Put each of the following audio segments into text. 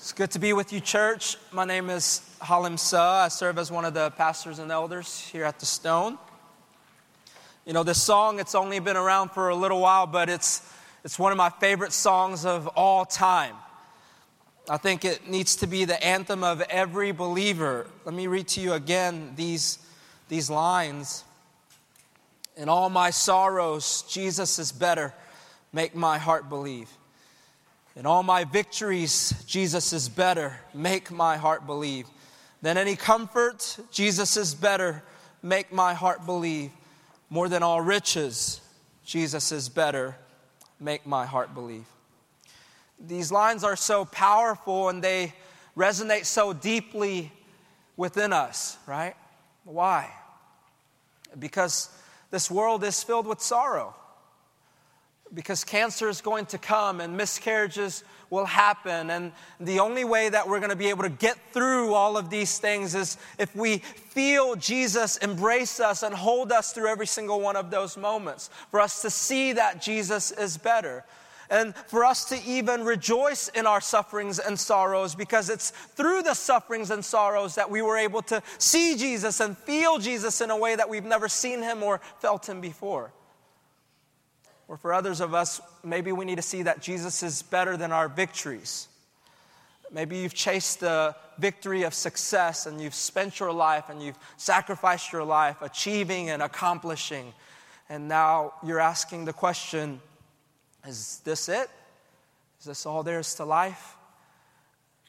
It's good to be with you, church. My name is Halim Suh. I serve as one of the pastors and elders here at the Stone. You know, this song, it's only been around for a little while, but it's, it's one of my favorite songs of all time. I think it needs to be the anthem of every believer. Let me read to you again these, these lines. In all my sorrows, Jesus is better. Make my heart believe. In all my victories, Jesus is better. Make my heart believe. Than any comfort, Jesus is better. Make my heart believe. More than all riches, Jesus is better. Make my heart believe. These lines are so powerful and they resonate so deeply within us, right? Why? Because this world is filled with sorrow because cancer is going to come and miscarriages will happen. And the only way that we're going to be able to get through all of these things is if we feel Jesus embrace us and hold us through every single one of those moments, for us to see that Jesus is better. And for us to even rejoice in our sufferings and sorrows, because it's through the sufferings and sorrows that we were able to see Jesus and feel Jesus in a way that we've never seen him or felt him before. Or for others of us, maybe we need to see that Jesus is better than our victories. Maybe you've chased the victory of success and you've spent your life and you've sacrificed your life achieving and accomplishing. And now you're asking the question is this it? Is this all there is to life?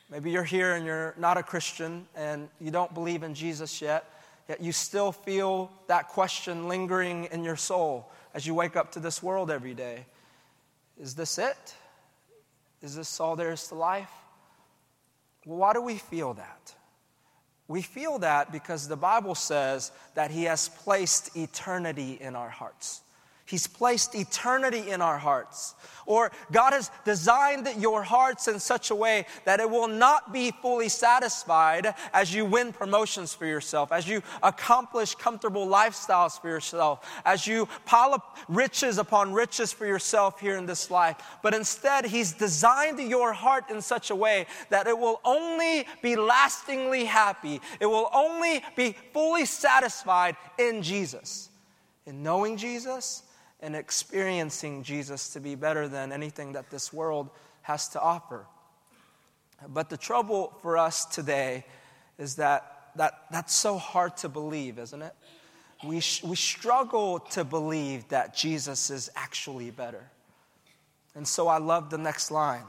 Maybe you're here and you're not a Christian and you don't believe in Jesus yet, yet you still feel that question lingering in your soul as you wake up to this world every day. Is this it? Is this all there is to life? Well, why do we feel that? We feel that because the Bible says that He has placed eternity in our hearts. He's placed eternity in our hearts. Or God has designed your hearts in such a way that it will not be fully satisfied as you win promotions for yourself, as you accomplish comfortable lifestyles for yourself, as you pile up riches upon riches for yourself here in this life. But instead, He's designed your heart in such a way that it will only be lastingly happy, it will only be fully satisfied in Jesus. In knowing Jesus, and experiencing Jesus to be better than anything that this world has to offer. But the trouble for us today is that, that that's so hard to believe, isn't it? We, sh- we struggle to believe that Jesus is actually better. And so I love the next line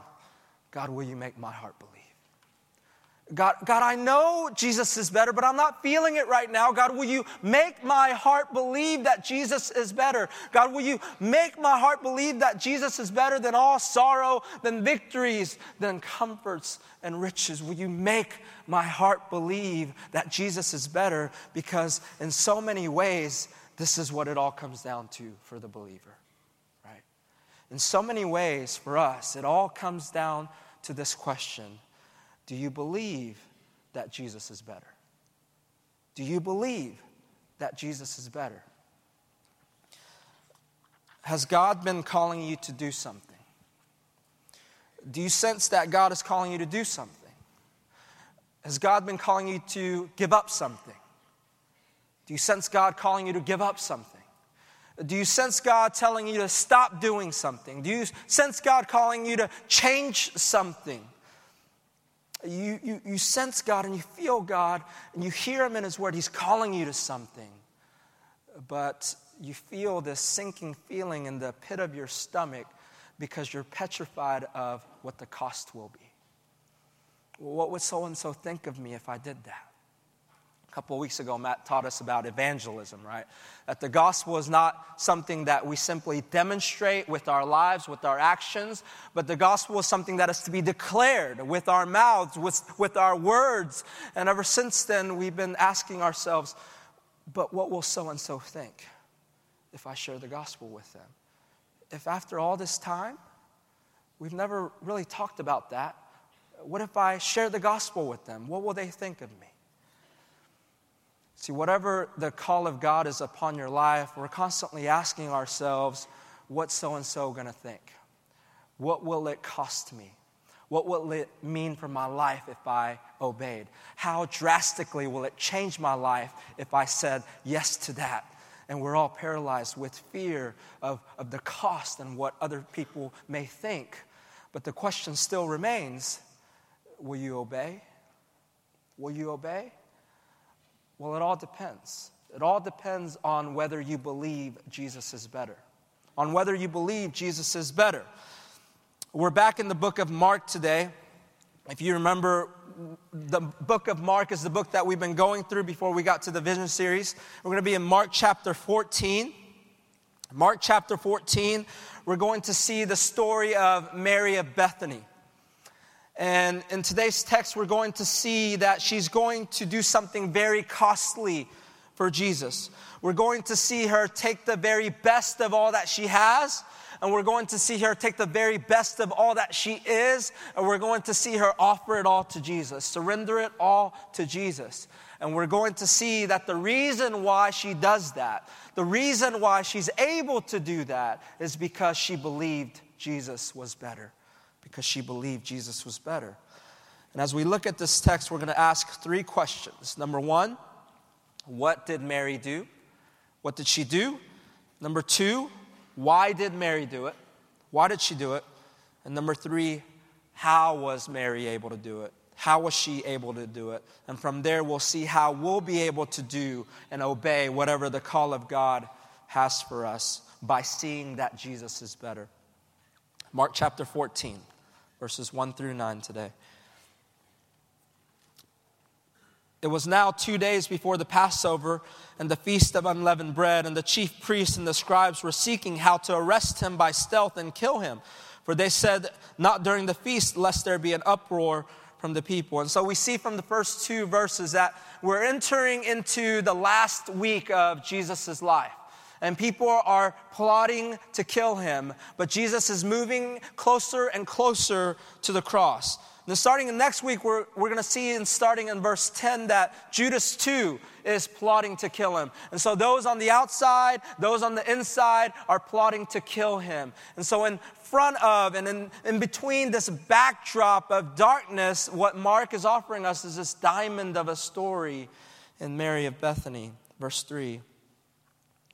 God, will you make my heart believe? God, God, I know Jesus is better, but I'm not feeling it right now. God, will you make my heart believe that Jesus is better? God, will you make my heart believe that Jesus is better than all sorrow, than victories, than comforts and riches? Will you make my heart believe that Jesus is better? Because in so many ways, this is what it all comes down to for the believer, right? In so many ways, for us, it all comes down to this question do you believe that Jesus is better? Do you believe that Jesus is better? Has God been calling you to do something? Do you sense that God is calling you to do something? Has God been calling you to give up something? Do you sense God calling you to give up something? Do you sense God telling you to stop doing something? Do you sense God calling you to change something? You, you, you sense God and you feel God and you hear Him in His Word. He's calling you to something. But you feel this sinking feeling in the pit of your stomach because you're petrified of what the cost will be. What would so and so think of me if I did that? A couple of weeks ago, Matt taught us about evangelism, right? That the gospel is not something that we simply demonstrate with our lives, with our actions, but the gospel is something that is to be declared with our mouths, with, with our words. And ever since then, we've been asking ourselves, but what will so and so think if I share the gospel with them? If after all this time, we've never really talked about that, what if I share the gospel with them? What will they think of me? See, whatever the call of God is upon your life, we're constantly asking ourselves, what's so and so going to think? What will it cost me? What will it mean for my life if I obeyed? How drastically will it change my life if I said yes to that? And we're all paralyzed with fear of, of the cost and what other people may think. But the question still remains will you obey? Will you obey? Well, it all depends. It all depends on whether you believe Jesus is better. On whether you believe Jesus is better. We're back in the book of Mark today. If you remember, the book of Mark is the book that we've been going through before we got to the vision series. We're going to be in Mark chapter 14. Mark chapter 14, we're going to see the story of Mary of Bethany. And in today's text, we're going to see that she's going to do something very costly for Jesus. We're going to see her take the very best of all that she has and we're going to see her take the very best of all that she is, and we're going to see her offer it all to Jesus, surrender it all to Jesus. And we're going to see that the reason why she does that, the reason why she's able to do that, is because she believed Jesus was better. Because she believed Jesus was better. And as we look at this text, we're going to ask three questions. Number one, what did Mary do? What did she do? Number two, why did Mary do it? Why did she do it? And number three, how was Mary able to do it? How was she able to do it? And from there, we'll see how we'll be able to do and obey whatever the call of God has for us by seeing that Jesus is better. Mark chapter 14, verses 1 through 9 today. It was now two days before the Passover and the feast of unleavened bread, and the chief priests and the scribes were seeking how to arrest him by stealth and kill him. For they said, Not during the feast, lest there be an uproar from the people. And so we see from the first two verses that we're entering into the last week of Jesus' life. And people are plotting to kill him, but Jesus is moving closer and closer to the cross. Then starting in next week, we're, we're going to see in starting in verse 10 that Judas too is plotting to kill him. And so those on the outside, those on the inside are plotting to kill him. And so in front of and in, in between this backdrop of darkness, what Mark is offering us is this diamond of a story in Mary of Bethany. Verse 3.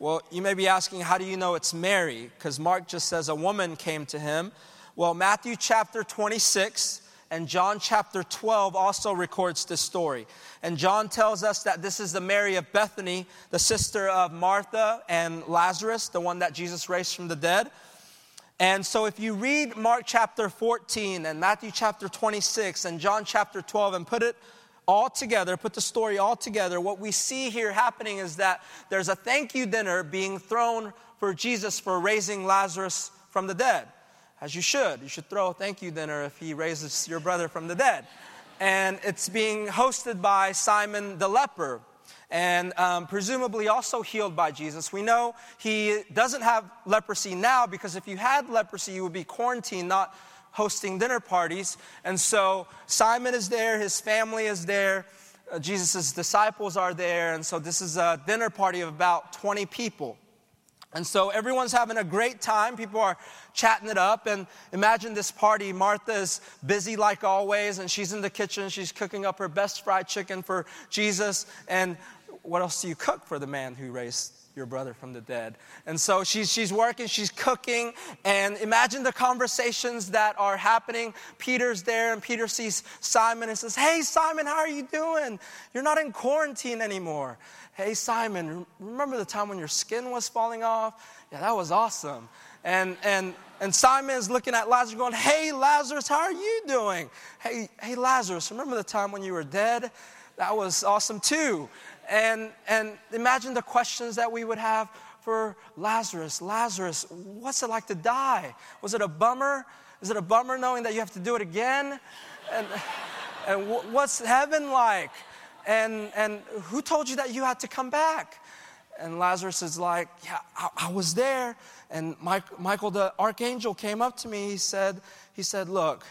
Well, you may be asking, how do you know it's Mary? Because Mark just says a woman came to him well, Matthew chapter 26 and John chapter 12 also records this story. And John tells us that this is the Mary of Bethany, the sister of Martha and Lazarus, the one that Jesus raised from the dead. And so, if you read Mark chapter 14 and Matthew chapter 26 and John chapter 12 and put it all together, put the story all together, what we see here happening is that there's a thank you dinner being thrown for Jesus for raising Lazarus from the dead as you should. You should throw a thank you dinner if he raises your brother from the dead. And it's being hosted by Simon the leper, and um, presumably also healed by Jesus. We know he doesn't have leprosy now because if you had leprosy, you would be quarantined, not hosting dinner parties. And so Simon is there, his family is there, uh, Jesus' disciples are there, and so this is a dinner party of about 20 people. And so everyone's having a great time. People are chatting it up. And imagine this party. Martha is busy like always, and she's in the kitchen. She's cooking up her best fried chicken for Jesus. And what else do you cook for the man who raised your brother from the dead. And so she's, she's working, she's cooking, and imagine the conversations that are happening. Peter's there, and Peter sees Simon and says, Hey, Simon, how are you doing? You're not in quarantine anymore. Hey, Simon, remember the time when your skin was falling off? Yeah, that was awesome. And, and, and Simon is looking at Lazarus going, Hey, Lazarus, how are you doing? Hey, hey, Lazarus, remember the time when you were dead? That was awesome too. And, and imagine the questions that we would have for Lazarus. Lazarus, what's it like to die? Was it a bummer? Is it a bummer knowing that you have to do it again? And, and what's heaven like? And, and who told you that you had to come back? And Lazarus is like, Yeah, I, I was there. And Mike, Michael, the archangel, came up to me. He said, he said Look,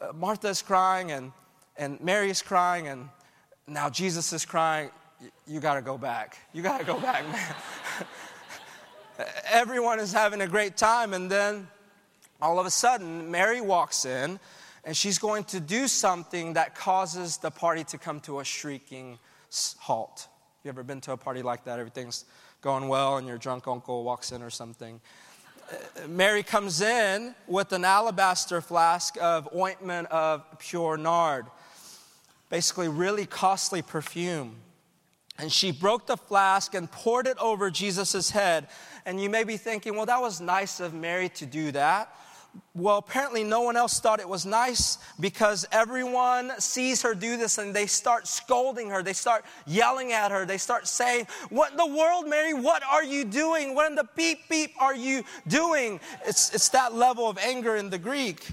uh, Martha is crying, and, and Mary is crying, and now Jesus is crying you got to go back. You got to go back, man. Everyone is having a great time, and then all of a sudden, Mary walks in and she's going to do something that causes the party to come to a shrieking halt. You ever been to a party like that? Everything's going well, and your drunk uncle walks in or something. Uh, Mary comes in with an alabaster flask of ointment of pure nard, basically, really costly perfume. And she broke the flask and poured it over Jesus' head. And you may be thinking, well, that was nice of Mary to do that. Well, apparently, no one else thought it was nice because everyone sees her do this and they start scolding her. They start yelling at her. They start saying, What in the world, Mary? What are you doing? What in the beep beep are you doing? It's, it's that level of anger in the Greek.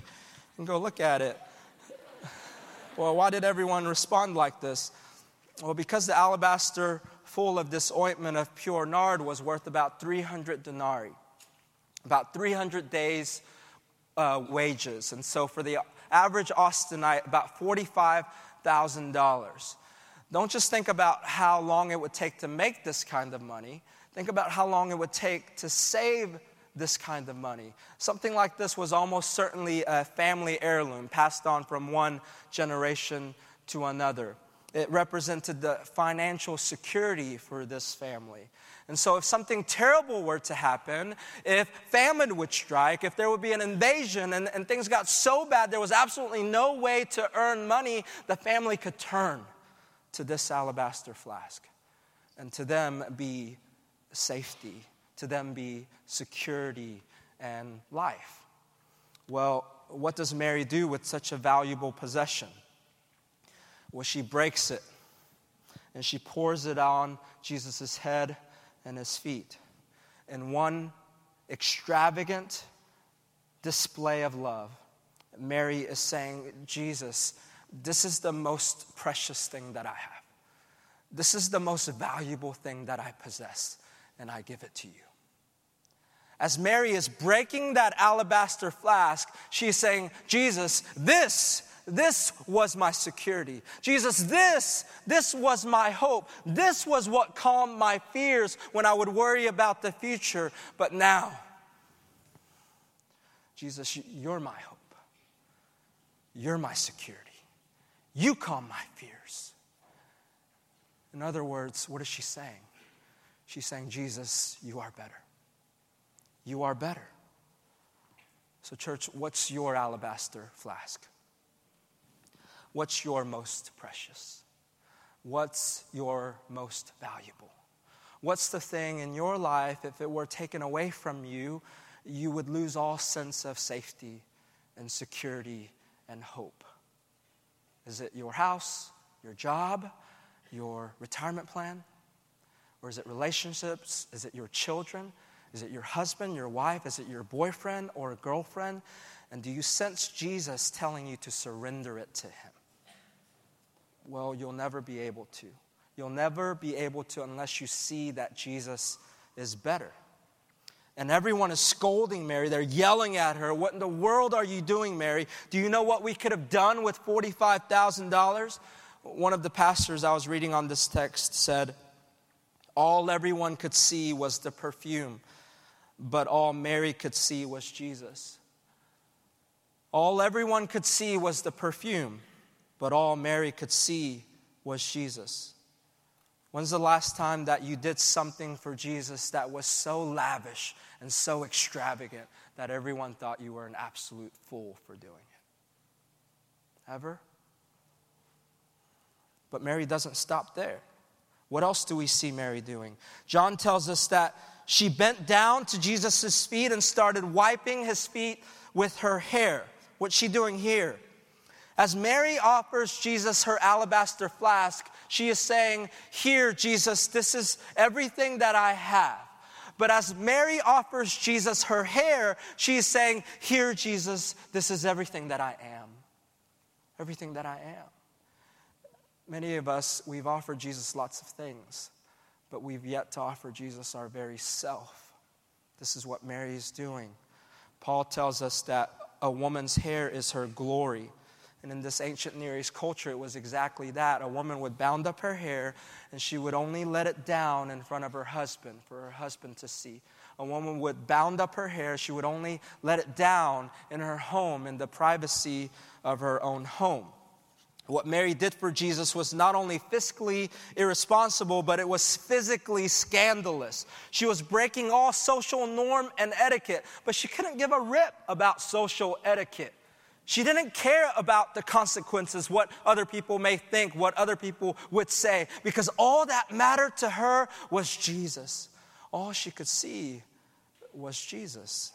And go look at it. Well, why did everyone respond like this? Well, because the alabaster full of this ointment of pure nard was worth about 300 denarii, about 300 days' uh, wages. And so for the average Austinite, about $45,000. Don't just think about how long it would take to make this kind of money. Think about how long it would take to save this kind of money. Something like this was almost certainly a family heirloom passed on from one generation to another. It represented the financial security for this family. And so, if something terrible were to happen, if famine would strike, if there would be an invasion and, and things got so bad there was absolutely no way to earn money, the family could turn to this alabaster flask. And to them be safety, to them be security and life. Well, what does Mary do with such a valuable possession? Well, she breaks it and she pours it on Jesus' head and his feet in one extravagant display of love. Mary is saying, Jesus, this is the most precious thing that I have. This is the most valuable thing that I possess, and I give it to you. As Mary is breaking that alabaster flask, she is saying, Jesus, this this was my security. Jesus, this, this was my hope. This was what calmed my fears when I would worry about the future. But now, Jesus, you're my hope. You're my security. You calm my fears. In other words, what is she saying? She's saying, Jesus, you are better. You are better. So, church, what's your alabaster flask? What's your most precious? What's your most valuable? What's the thing in your life, if it were taken away from you, you would lose all sense of safety and security and hope? Is it your house, your job, your retirement plan? Or is it relationships? Is it your children? Is it your husband, your wife? Is it your boyfriend or girlfriend? And do you sense Jesus telling you to surrender it to Him? Well, you'll never be able to. You'll never be able to unless you see that Jesus is better. And everyone is scolding Mary. They're yelling at her. What in the world are you doing, Mary? Do you know what we could have done with $45,000? One of the pastors I was reading on this text said, All everyone could see was the perfume, but all Mary could see was Jesus. All everyone could see was the perfume, but all Mary could see was Jesus. When's the last time that you did something for Jesus that was so lavish and so extravagant that everyone thought you were an absolute fool for doing it? Ever? But Mary doesn't stop there. What else do we see Mary doing? John tells us that she bent down to Jesus' feet and started wiping his feet with her hair. What's she doing here? As Mary offers Jesus her alabaster flask, she is saying, Here, Jesus, this is everything that I have. But as Mary offers Jesus her hair, she is saying, Here, Jesus, this is everything that I am. Everything that I am. Many of us, we've offered Jesus lots of things, but we've yet to offer Jesus our very self. This is what Mary is doing. Paul tells us that a woman's hair is her glory. And in this ancient Near East culture, it was exactly that. A woman would bound up her hair and she would only let it down in front of her husband for her husband to see. A woman would bound up her hair, she would only let it down in her home, in the privacy of her own home. What Mary did for Jesus was not only fiscally irresponsible, but it was physically scandalous. She was breaking all social norm and etiquette, but she couldn't give a rip about social etiquette. She didn't care about the consequences, what other people may think, what other people would say, because all that mattered to her was Jesus. All she could see was Jesus.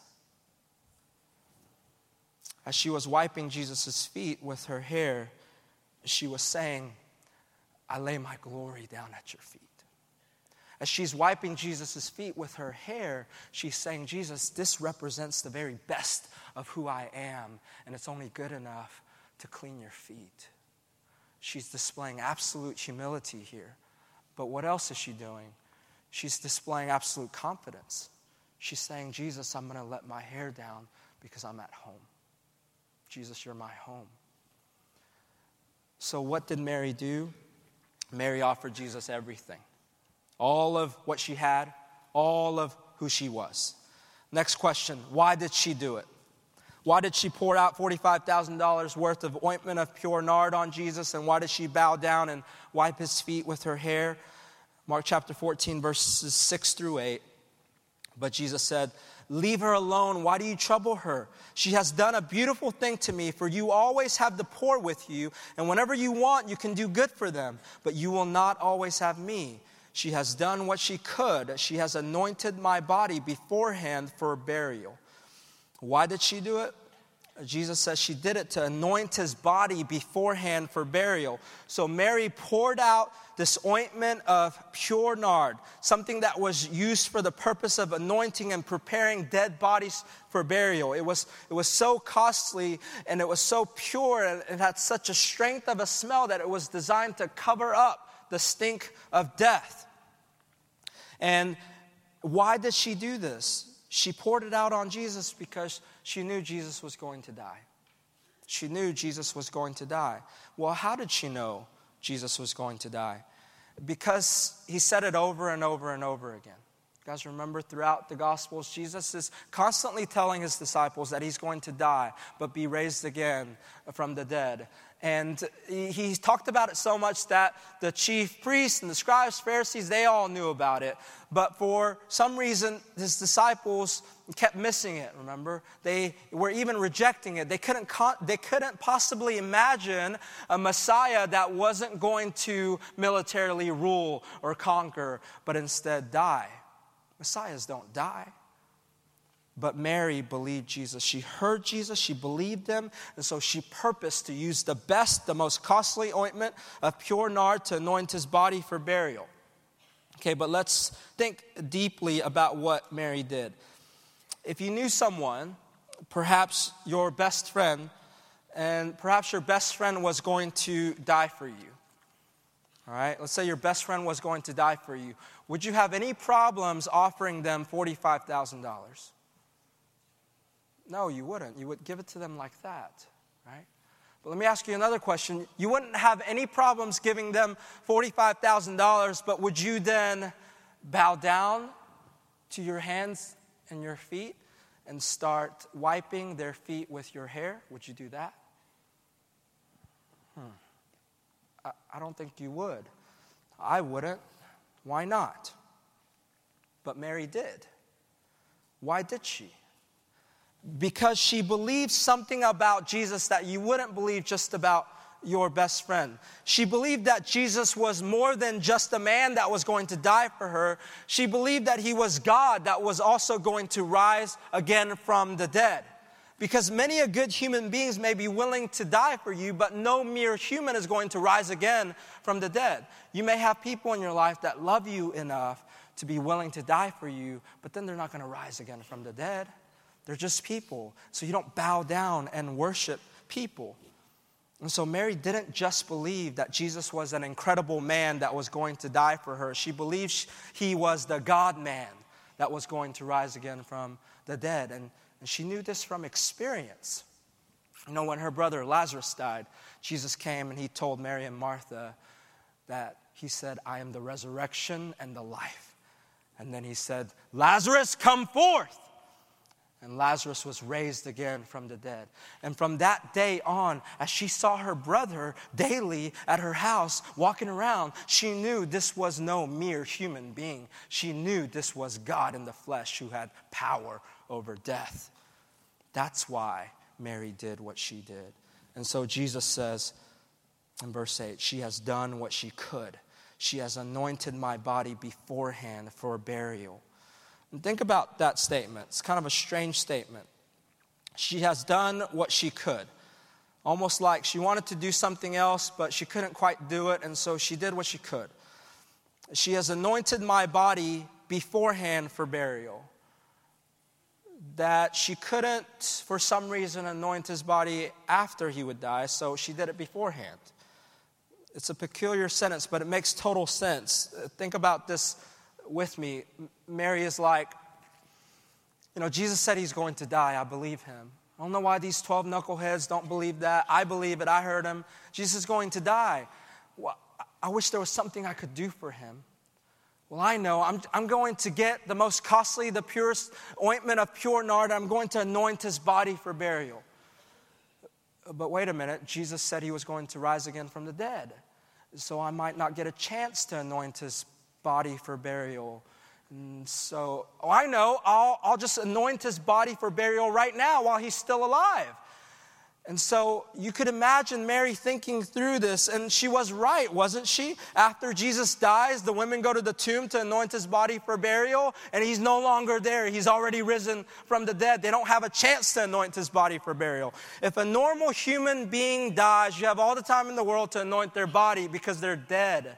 As she was wiping Jesus' feet with her hair, she was saying, I lay my glory down at your feet. As she's wiping Jesus' feet with her hair, she's saying, Jesus, this represents the very best of who I am, and it's only good enough to clean your feet. She's displaying absolute humility here. But what else is she doing? She's displaying absolute confidence. She's saying, Jesus, I'm going to let my hair down because I'm at home. Jesus, you're my home. So, what did Mary do? Mary offered Jesus everything all of what she had, all of who she was. Next question why did she do it? Why did she pour out $45,000 worth of ointment of pure nard on Jesus? And why did she bow down and wipe his feet with her hair? Mark chapter 14, verses 6 through 8. But Jesus said, Leave her alone. Why do you trouble her? She has done a beautiful thing to me, for you always have the poor with you, and whenever you want, you can do good for them, but you will not always have me. She has done what she could. She has anointed my body beforehand for burial. Why did she do it? Jesus says she did it to anoint his body beforehand for burial. So Mary poured out this ointment of pure nard, something that was used for the purpose of anointing and preparing dead bodies for burial. It was, it was so costly and it was so pure and it had such a strength of a smell that it was designed to cover up the stink of death. And why did she do this? She poured it out on Jesus because she knew Jesus was going to die. She knew Jesus was going to die. Well, how did she know Jesus was going to die? Because he said it over and over and over again. You guys remember throughout the Gospels, Jesus is constantly telling his disciples that he's going to die, but be raised again from the dead. And he, talked about it so much that the chief priests and the scribes, Pharisees, they all knew about it. But for some reason, his disciples kept missing it, remember? They were even rejecting it. They couldn't, they couldn't possibly imagine a Messiah that wasn't going to militarily rule or conquer, but instead die. Messiahs don't die. But Mary believed Jesus. She heard Jesus, she believed him, and so she purposed to use the best, the most costly ointment of pure nard to anoint his body for burial. Okay, but let's think deeply about what Mary did. If you knew someone, perhaps your best friend, and perhaps your best friend was going to die for you. All right, let's say your best friend was going to die for you. Would you have any problems offering them $45,000? No, you wouldn't. You would give it to them like that, right? But let me ask you another question. You wouldn't have any problems giving them $45,000, but would you then bow down to your hands and your feet and start wiping their feet with your hair? Would you do that? Hmm. I, I don't think you would. I wouldn't. Why not? But Mary did. Why did she? Because she believed something about Jesus that you wouldn't believe just about your best friend. She believed that Jesus was more than just a man that was going to die for her. She believed that he was God that was also going to rise again from the dead. Because many a good human beings may be willing to die for you, but no mere human is going to rise again from the dead. You may have people in your life that love you enough to be willing to die for you, but then they're not going to rise again from the dead. They're just people. So you don't bow down and worship people. And so Mary didn't just believe that Jesus was an incredible man that was going to die for her. She believed he was the God man that was going to rise again from the dead. And, and she knew this from experience. You know, when her brother Lazarus died, Jesus came and he told Mary and Martha that he said, I am the resurrection and the life. And then he said, Lazarus, come forth. And Lazarus was raised again from the dead. And from that day on, as she saw her brother daily at her house walking around, she knew this was no mere human being. She knew this was God in the flesh who had power over death. That's why Mary did what she did. And so Jesus says in verse 8, She has done what she could. She has anointed my body beforehand for burial. And think about that statement. It's kind of a strange statement. She has done what she could. Almost like she wanted to do something else, but she couldn't quite do it, and so she did what she could. She has anointed my body beforehand for burial. That she couldn't, for some reason, anoint his body after he would die, so she did it beforehand. It's a peculiar sentence, but it makes total sense. Think about this with me, Mary is like, you know, Jesus said he's going to die. I believe him. I don't know why these 12 knuckleheads don't believe that. I believe it. I heard him. Jesus is going to die. Well, I wish there was something I could do for him. Well, I know. I'm, I'm going to get the most costly, the purest ointment of pure nard. I'm going to anoint his body for burial. But wait a minute. Jesus said he was going to rise again from the dead. So I might not get a chance to anoint his body for burial. And so, oh, I know, I'll, I'll just anoint his body for burial right now while he's still alive. And so you could imagine Mary thinking through this, and she was right, wasn't she? After Jesus dies, the women go to the tomb to anoint his body for burial, and he's no longer there. He's already risen from the dead. They don't have a chance to anoint his body for burial. If a normal human being dies, you have all the time in the world to anoint their body because they're dead.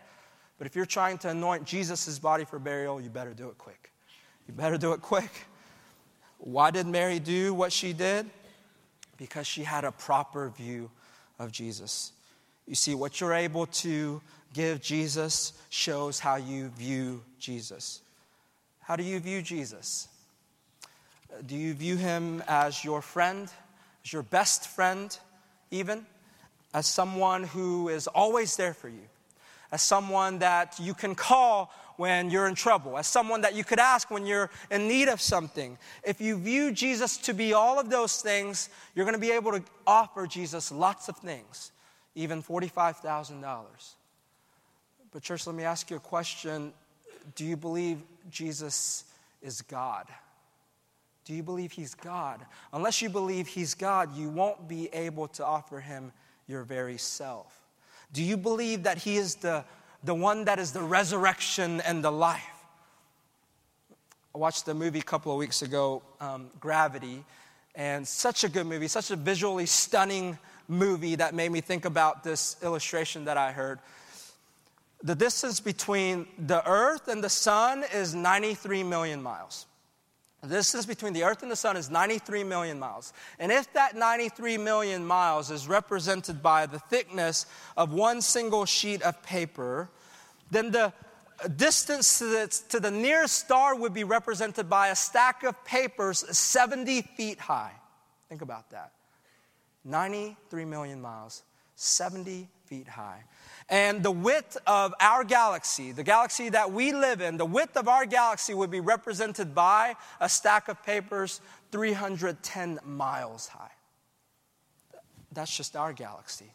But if you're trying to anoint Jesus' body for burial, you better do it quick. You better do it quick. Why did Mary do what she did? Because she had a proper view of Jesus. You see, what you're able to give Jesus shows how you view Jesus. How do you view Jesus? Do you view him as your friend, as your best friend, even? As someone who is always there for you? As someone that you can call when you're in trouble, as someone that you could ask when you're in need of something. If you view Jesus to be all of those things, you're going to be able to offer Jesus lots of things, even $45,000. But, church, let me ask you a question Do you believe Jesus is God? Do you believe He's God? Unless you believe He's God, you won't be able to offer Him your very self. Do you believe that He is the, the one that is the resurrection and the life? I watched the movie a couple of weeks ago, um, Gravity, and such a good movie, such a visually stunning movie that made me think about this illustration that I heard. The distance between the earth and the sun is 93 million miles. The distance between the earth and the sun is 93 million miles. And if that 93 million miles is represented by the thickness of one single sheet of paper, then the distance to the, to the nearest star would be represented by a stack of papers 70 feet high. Think about that. 93 million miles, 70 feet high. And the width of our galaxy, the galaxy that we live in, the width of our galaxy would be represented by a stack of papers 310 miles high. That's just our galaxy.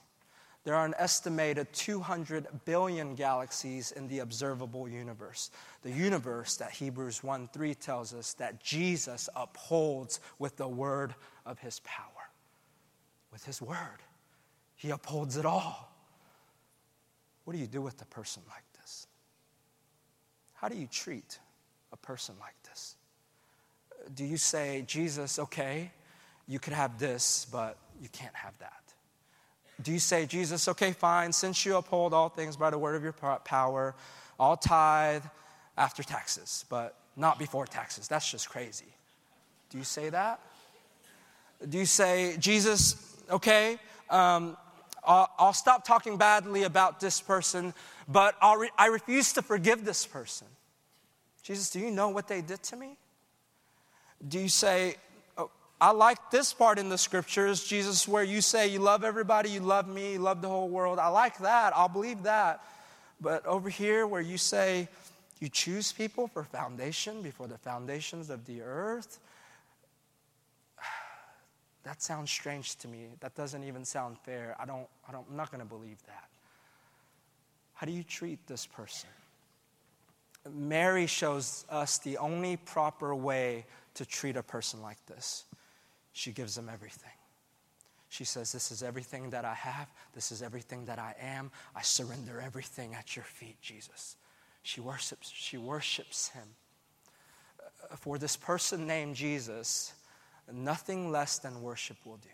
There are an estimated 200 billion galaxies in the observable universe. The universe that Hebrews 1 3 tells us that Jesus upholds with the word of his power. With his word, he upholds it all. What do you do with a person like this? How do you treat a person like this? Do you say, Jesus, okay, you could have this, but you can't have that? Do you say, Jesus, okay, fine, since you uphold all things by the word of your power, I'll tithe after taxes, but not before taxes? That's just crazy. Do you say that? Do you say, Jesus, okay, um, I'll, I'll, stop talking badly about this person, but re- I refuse to forgive this person? Jesus, do you know what they did to me? Do you say, oh, I like this part in the scriptures, Jesus, where you say you love everybody, you love me, you love the whole world. I like that. I'll believe that. But over here, where you say you choose people for foundation before the foundations of the earth, that sounds strange to me. That doesn't even sound fair. I don't, I don't, I'm not going to believe that. How do you treat this person? Mary shows us the only proper way to treat a person like this she gives them everything. She says, This is everything that I have. This is everything that I am. I surrender everything at your feet, Jesus. She worships, she worships him. Uh, for this person named Jesus, nothing less than worship will do.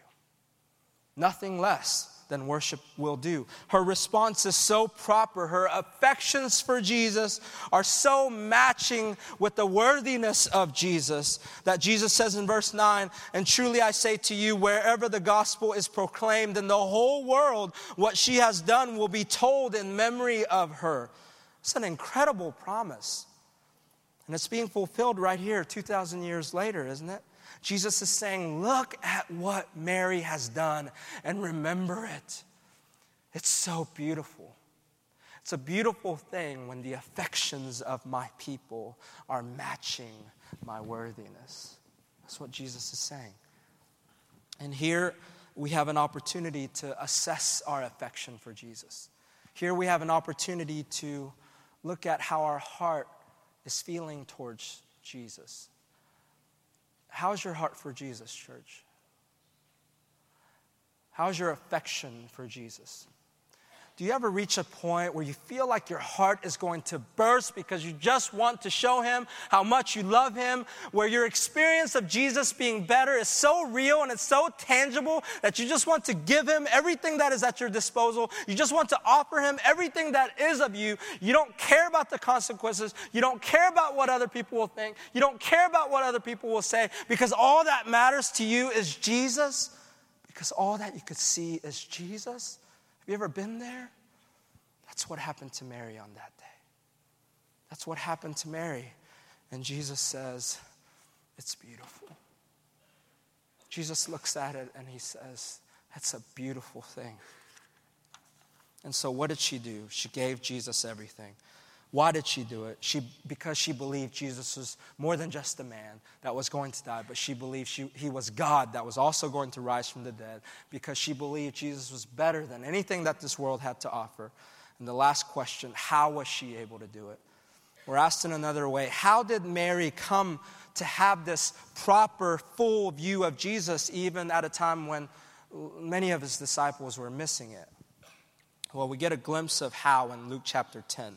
Nothing less than worship will do. Her response is so proper. Her affections for Jesus are so matching with the worthiness of Jesus that Jesus says in verse 9, And truly I say to you, wherever the gospel is proclaimed in the whole world, what she has done will be told in memory of her. It's an incredible promise. And it's being fulfilled right here 2,000 years later, isn't it? Jesus is saying, Look at what Mary has done and remember it. It's so beautiful. It's a beautiful thing when the affections of my people are matching my worthiness. That's what Jesus is saying. And here we have an opportunity to assess our affection for Jesus. Here we have an opportunity to look at how our heart is feeling towards Jesus. How's your heart for Jesus, church? How's your affection for Jesus? Do you ever reach a point where you feel like your heart is going to burst because you just want to show him how much you love him? Where your experience of Jesus being better is so real and it's so tangible that you just want to give him everything that is at your disposal. You just want to offer him everything that is of you. You don't care about the consequences. You don't care about what other people will think. You don't care about what other people will say because all that matters to you is Jesus. Because all that you could see is Jesus. You ever been there? That's what happened to Mary on that day. That's what happened to Mary. And Jesus says, It's beautiful. Jesus looks at it and he says, That's a beautiful thing. And so, what did she do? She gave Jesus everything. Why did she do it? She, because she believed Jesus was more than just a man that was going to die, but she believed she, he was God that was also going to rise from the dead, because she believed Jesus was better than anything that this world had to offer. And the last question how was she able to do it? We're asked in another way how did Mary come to have this proper, full view of Jesus, even at a time when many of his disciples were missing it? Well, we get a glimpse of how in Luke chapter 10.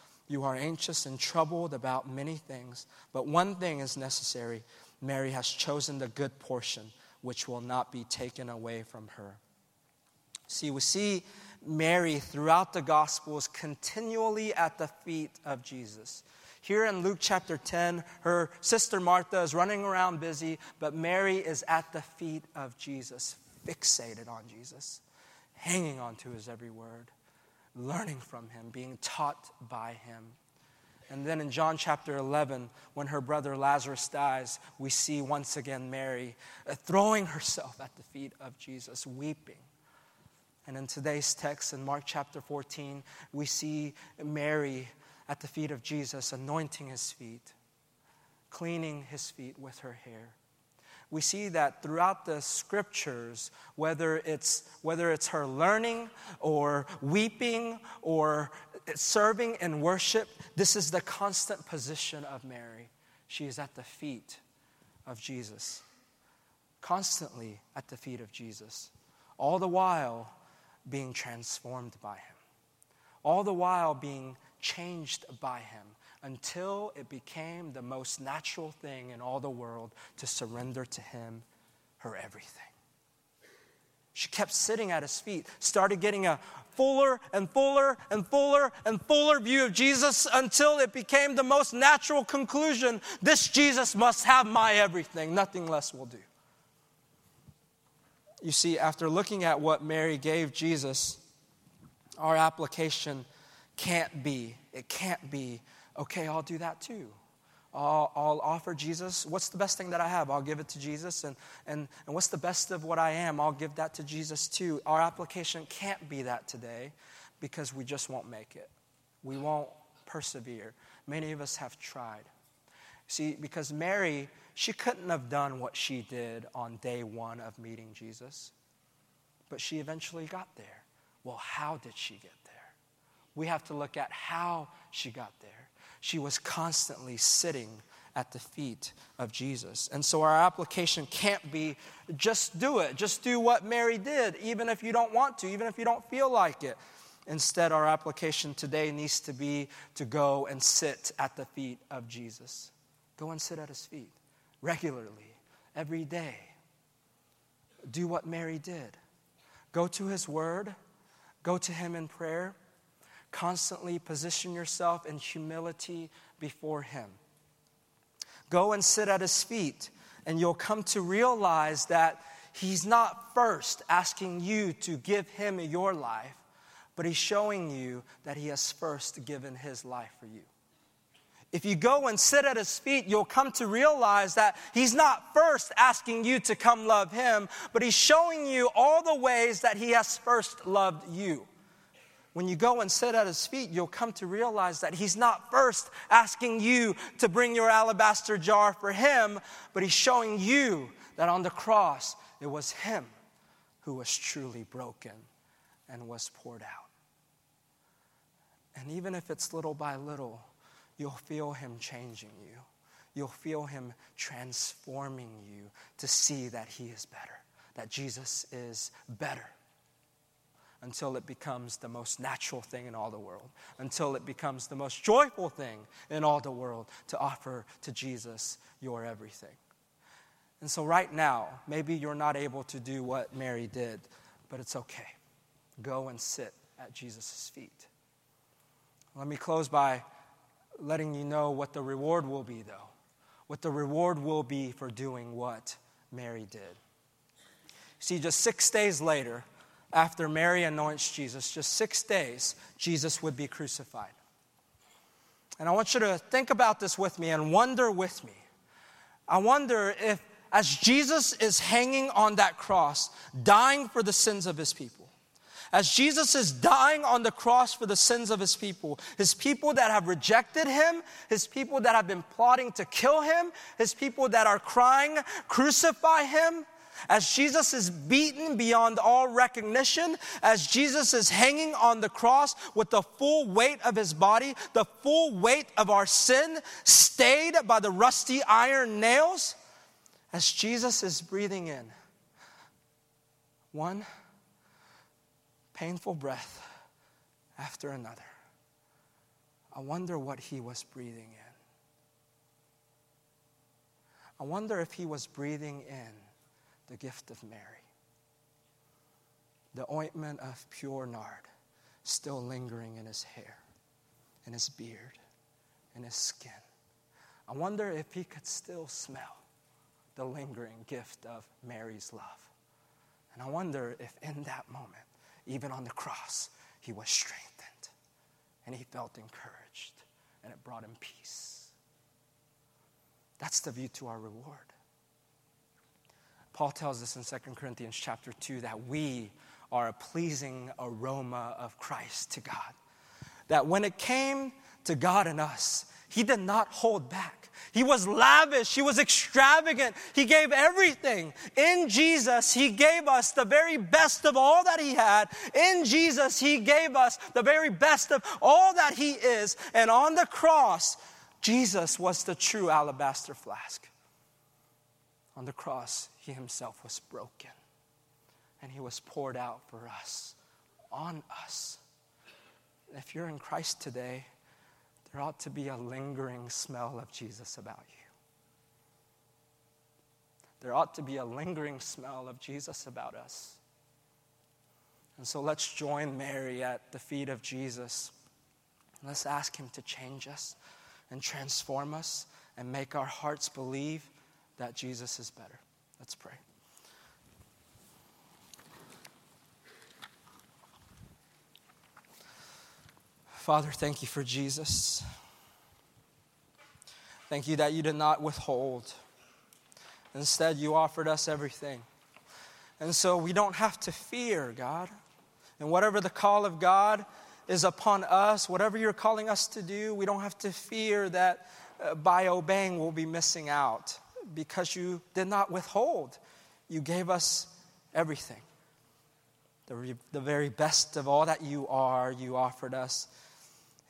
you are anxious and troubled about many things, but one thing is necessary. Mary has chosen the good portion, which will not be taken away from her. See, we see Mary throughout the Gospels continually at the feet of Jesus. Here in Luke chapter 10, her sister Martha is running around busy, but Mary is at the feet of Jesus, fixated on Jesus, hanging on to his every word learning from him, being taught by him. And then in John chapter 11, when her brother Lazarus dies, we see once again Mary uh, throwing herself at the feet of Jesus, weeping. And in today's text, in Mark chapter 14, we see Mary at the feet of Jesus, anointing his feet, cleaning his feet with her hair. We see that throughout the scriptures, whether it's, whether it's her learning or weeping or serving in worship, this is the constant position of Mary. She is at the feet of Jesus, constantly at the feet of Jesus, all the while being transformed by him, all the while being changed by him until it became the most natural thing in all the world to surrender to him her everything. She kept sitting at his feet, started getting a fuller and fuller and fuller and fuller view of Jesus until it became the most natural conclusion this Jesus must have my everything, nothing less will do. You see, after looking at what Mary gave Jesus, our application can't be, it can't be, okay, I'll do that too. I'll, I'll, offer Jesus. What's the best thing that I have? I'll give it to Jesus. And, and, and what's the best of what I am? I'll give that to Jesus too. Our application can't be that today because we just won't make it. We won't persevere. Many of us have tried. See, because Mary, she couldn't have done what she did on day one of meeting Jesus, but she eventually got there. Well, how did she get there? We have to look at how she got there she was constantly sitting at the feet of Jesus. And so our application can't be just do it, just do what Mary did, even if you don't want to, even if you don't feel like it. Instead, our application today needs to be to go and sit at the feet of Jesus. Go and sit at his feet regularly, every day. Do what Mary did. Go to his word, go to him in prayer, Constantly position yourself in humility before Him. Go and sit at His feet, and you'll come to realize that He's not first asking you to give Him your life, but He's showing you that He has first given His life for you. If you go and sit at his feet, you'll come to realize that he's not first asking you to come love him, but he's showing you all the ways that he has first loved you when you go and sit at his feet, you'll come to realize that he's not first asking you to bring your alabaster jar for him, but he's showing you that on the cross, it was him who was truly broken and was poured out. And even if it's little by little, you'll feel him changing you. You'll feel him transforming you to see that he is better, that Jesus is better until it becomes the most natural thing in all the world, until it becomes the most joyful thing in all the world to offer to Jesus your everything. And so, right now, maybe you're not able to do what Mary did, but it's okay. Go and sit at Jesus' feet. Let me close by letting you know what the reward will be, though. What the reward will be for doing what Mary did. See, just six days later, after Mary anoints Jesus, just six days, Jesus would be crucified. And I want you to think about this with me and wonder with me. I wonder if, as Jesus is hanging on that cross, dying for the sins of his people, as Jesus is dying on the cross for the sins of his people, his people that have rejected him, his people that have been plotting to kill him, his people that are crying, crucify him, as Jesus is beaten beyond all recognition, as Jesus is hanging on the cross with the full weight of his body, the full weight of our sin, stayed by the rusty iron nails, as Jesus is breathing in one painful breath after another. I wonder what he was breathing in. I wonder if he was breathing in the gift of Mary. The ointment of pure nard still lingering in his hair, in his beard, in his skin. I wonder if he could still smell the lingering gift of Mary's love. And I wonder if in that moment, even on the cross, he was strengthened and he felt encouraged and it brought him peace. That's the view to our reward. Paul tells us in 2 Corinthians chapter 2 that we are a pleasing aroma of Christ to God. That when it came to God and us, He did not hold back. He was lavish. He was extravagant. He gave everything. In Jesus, He gave us the very best of all that He had. In Jesus, He gave us the very best of all that He is. And on the cross, Jesus was the true alabaster flask. On the cross, He Himself was broken and He was poured out for us, on us. If you're in Christ today, there ought to be a lingering smell of Jesus about you. There ought to be a lingering smell of Jesus about us. And so let's join Mary at the feet of Jesus. Let's ask Him to change us and transform us and make our hearts believe that Jesus is better. Let's pray. Father, thank you for Jesus. Thank you that you did not withhold. Instead, you offered us everything. And so we don't have to fear, God. And whatever the call of God is upon us, whatever you're calling us to do, we don't have to fear that uh, by obeying we'll be missing out because you did not withhold. You gave us everything. The, re- the very best of all that you are, you offered us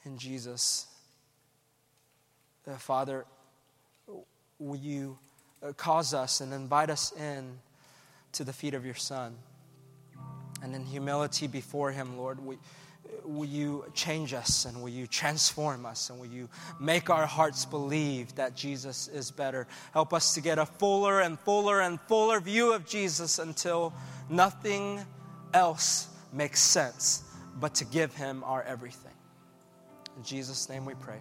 in Jesus. Uh, Father, will you uh, cause us and invite us in to the feet of your Son? And in humility before Him, Lord, we, will you change us and will you transform us and will you make our hearts believe that Jesus is better? Help us to get a fuller and fuller and fuller view of Jesus until nothing else makes sense but to give Him our everything. In Jesus' name we pray.